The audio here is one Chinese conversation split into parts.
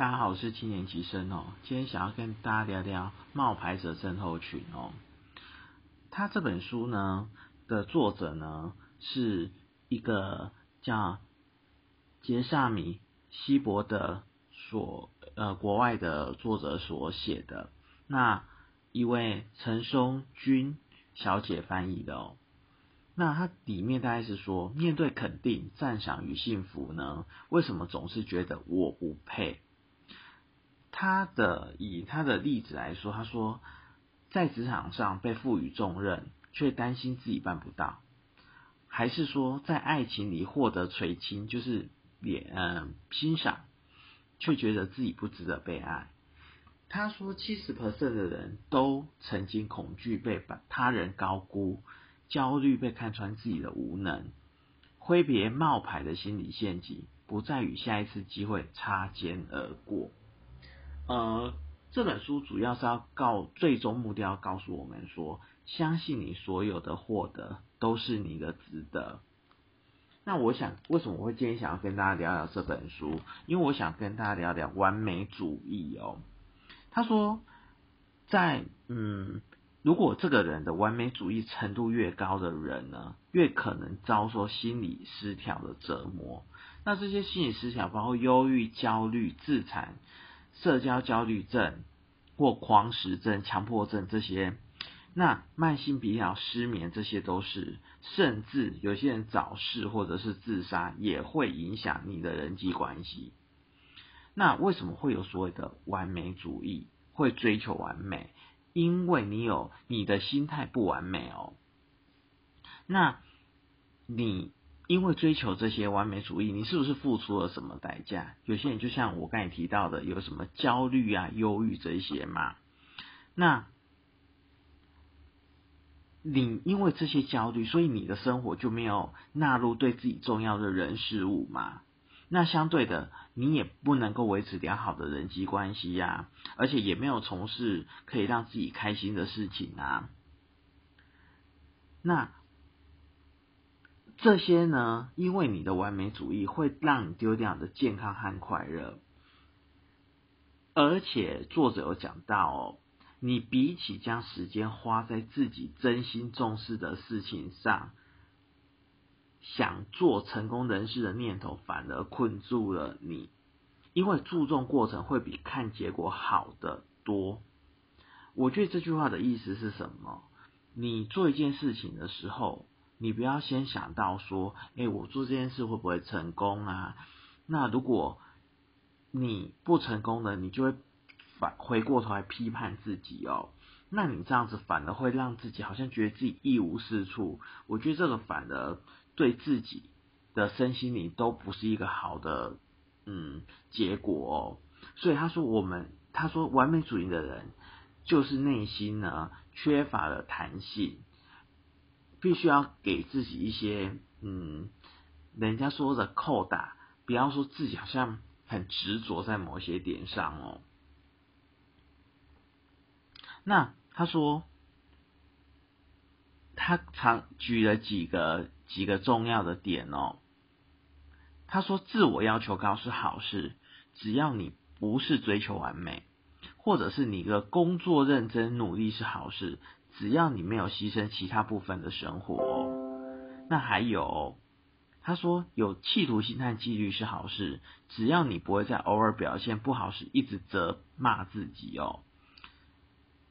大家好，我是七年级生哦。今天想要跟大家聊聊冒牌者症候群哦。他这本书呢的作者呢是一个叫杰萨米希伯的所呃国外的作者所写的，那一位陈松君小姐翻译的哦。那它里面大概是说，面对肯定、赞赏与幸福呢，为什么总是觉得我不配？他的以他的例子来说，他说在职场上被赋予重任，却担心自己办不到；还是说在爱情里获得垂青，就是脸嗯欣赏，却觉得自己不值得被爱。他说，七十 percent 的人都曾经恐惧被把他人高估，焦虑被看穿自己的无能，挥别冒牌的心理陷阱，不再与下一次机会擦肩而过。呃，这本书主要是要告最终目的要，告诉我们说，相信你所有的获得都是你的值得。那我想，为什么我会今天想要跟大家聊聊这本书？因为我想跟大家聊聊完美主义哦。他说，在嗯，如果这个人的完美主义程度越高的人呢，越可能遭受心理失调的折磨。那这些心理失调包括忧郁、焦虑、自残。社交焦虑症或狂食症、强迫症这些，那慢性疲劳、失眠这些都是，甚至有些人早逝或者是自杀，也会影响你的人际关系。那为什么会有所谓的完美主义，会追求完美？因为你有你的心态不完美哦。那你。因为追求这些完美主义，你是不是付出了什么代价？有些人就像我刚才提到的，有什么焦虑啊、忧郁这些嘛？那，你因为这些焦虑，所以你的生活就没有纳入对自己重要的人事物嘛？那相对的，你也不能够维持良好的人际关系呀，而且也没有从事可以让自己开心的事情啊。那。这些呢，因为你的完美主义会让你丢掉你的健康和快乐，而且作者有讲到哦，你比起将时间花在自己真心重视的事情上，想做成功人士的念头反而困住了你，因为注重过程会比看结果好的多。我觉得这句话的意思是什么？你做一件事情的时候。你不要先想到说，哎，我做这件事会不会成功啊？那如果你不成功的，你就会反回过头来批判自己哦。那你这样子反而会让自己好像觉得自己一无是处。我觉得这个反而对自己的身心灵都不是一个好的嗯结果哦。所以他说，我们他说完美主义的人就是内心呢缺乏了弹性。必须要给自己一些，嗯，人家说的扣打，不要说自己好像很执着在某些点上哦。那他说，他常举了几个几个重要的点哦。他说，自我要求高是好事，只要你不是追求完美，或者是你的工作认真努力是好事。只要你没有牺牲其他部分的生活，那还有，他说有企图心和纪律是好事。只要你不会在偶尔表现不好时一直责骂自己哦，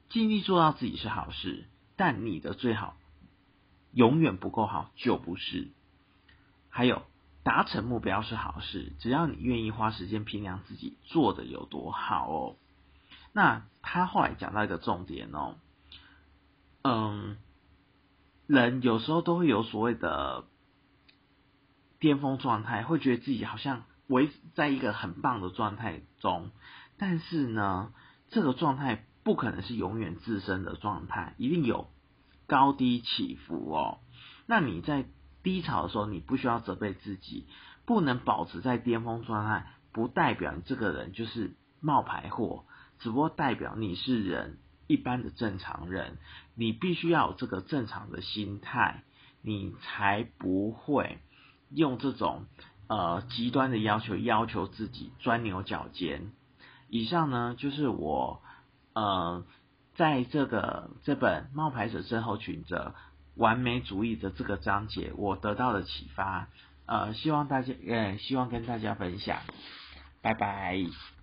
尽力做到自己是好事，但你的最好永远不够好就不是。还有达成目标是好事，只要你愿意花时间评量自己做的有多好哦。那他后来讲到一个重点哦。嗯，人有时候都会有所谓的巅峰状态，会觉得自己好像维在一个很棒的状态中，但是呢，这个状态不可能是永远自身的状态，一定有高低起伏哦。那你在低潮的时候，你不需要责备自己，不能保持在巅峰状态，不代表你这个人就是冒牌货，只不过代表你是人。一般的正常人，你必须要有这个正常的心态，你才不会用这种呃极端的要求要求自己钻牛角尖。以上呢就是我呃在这个这本冒牌者身后群的完美主义的这个章节我得到的启发，呃，希望大家呃希望跟大家分享，拜拜。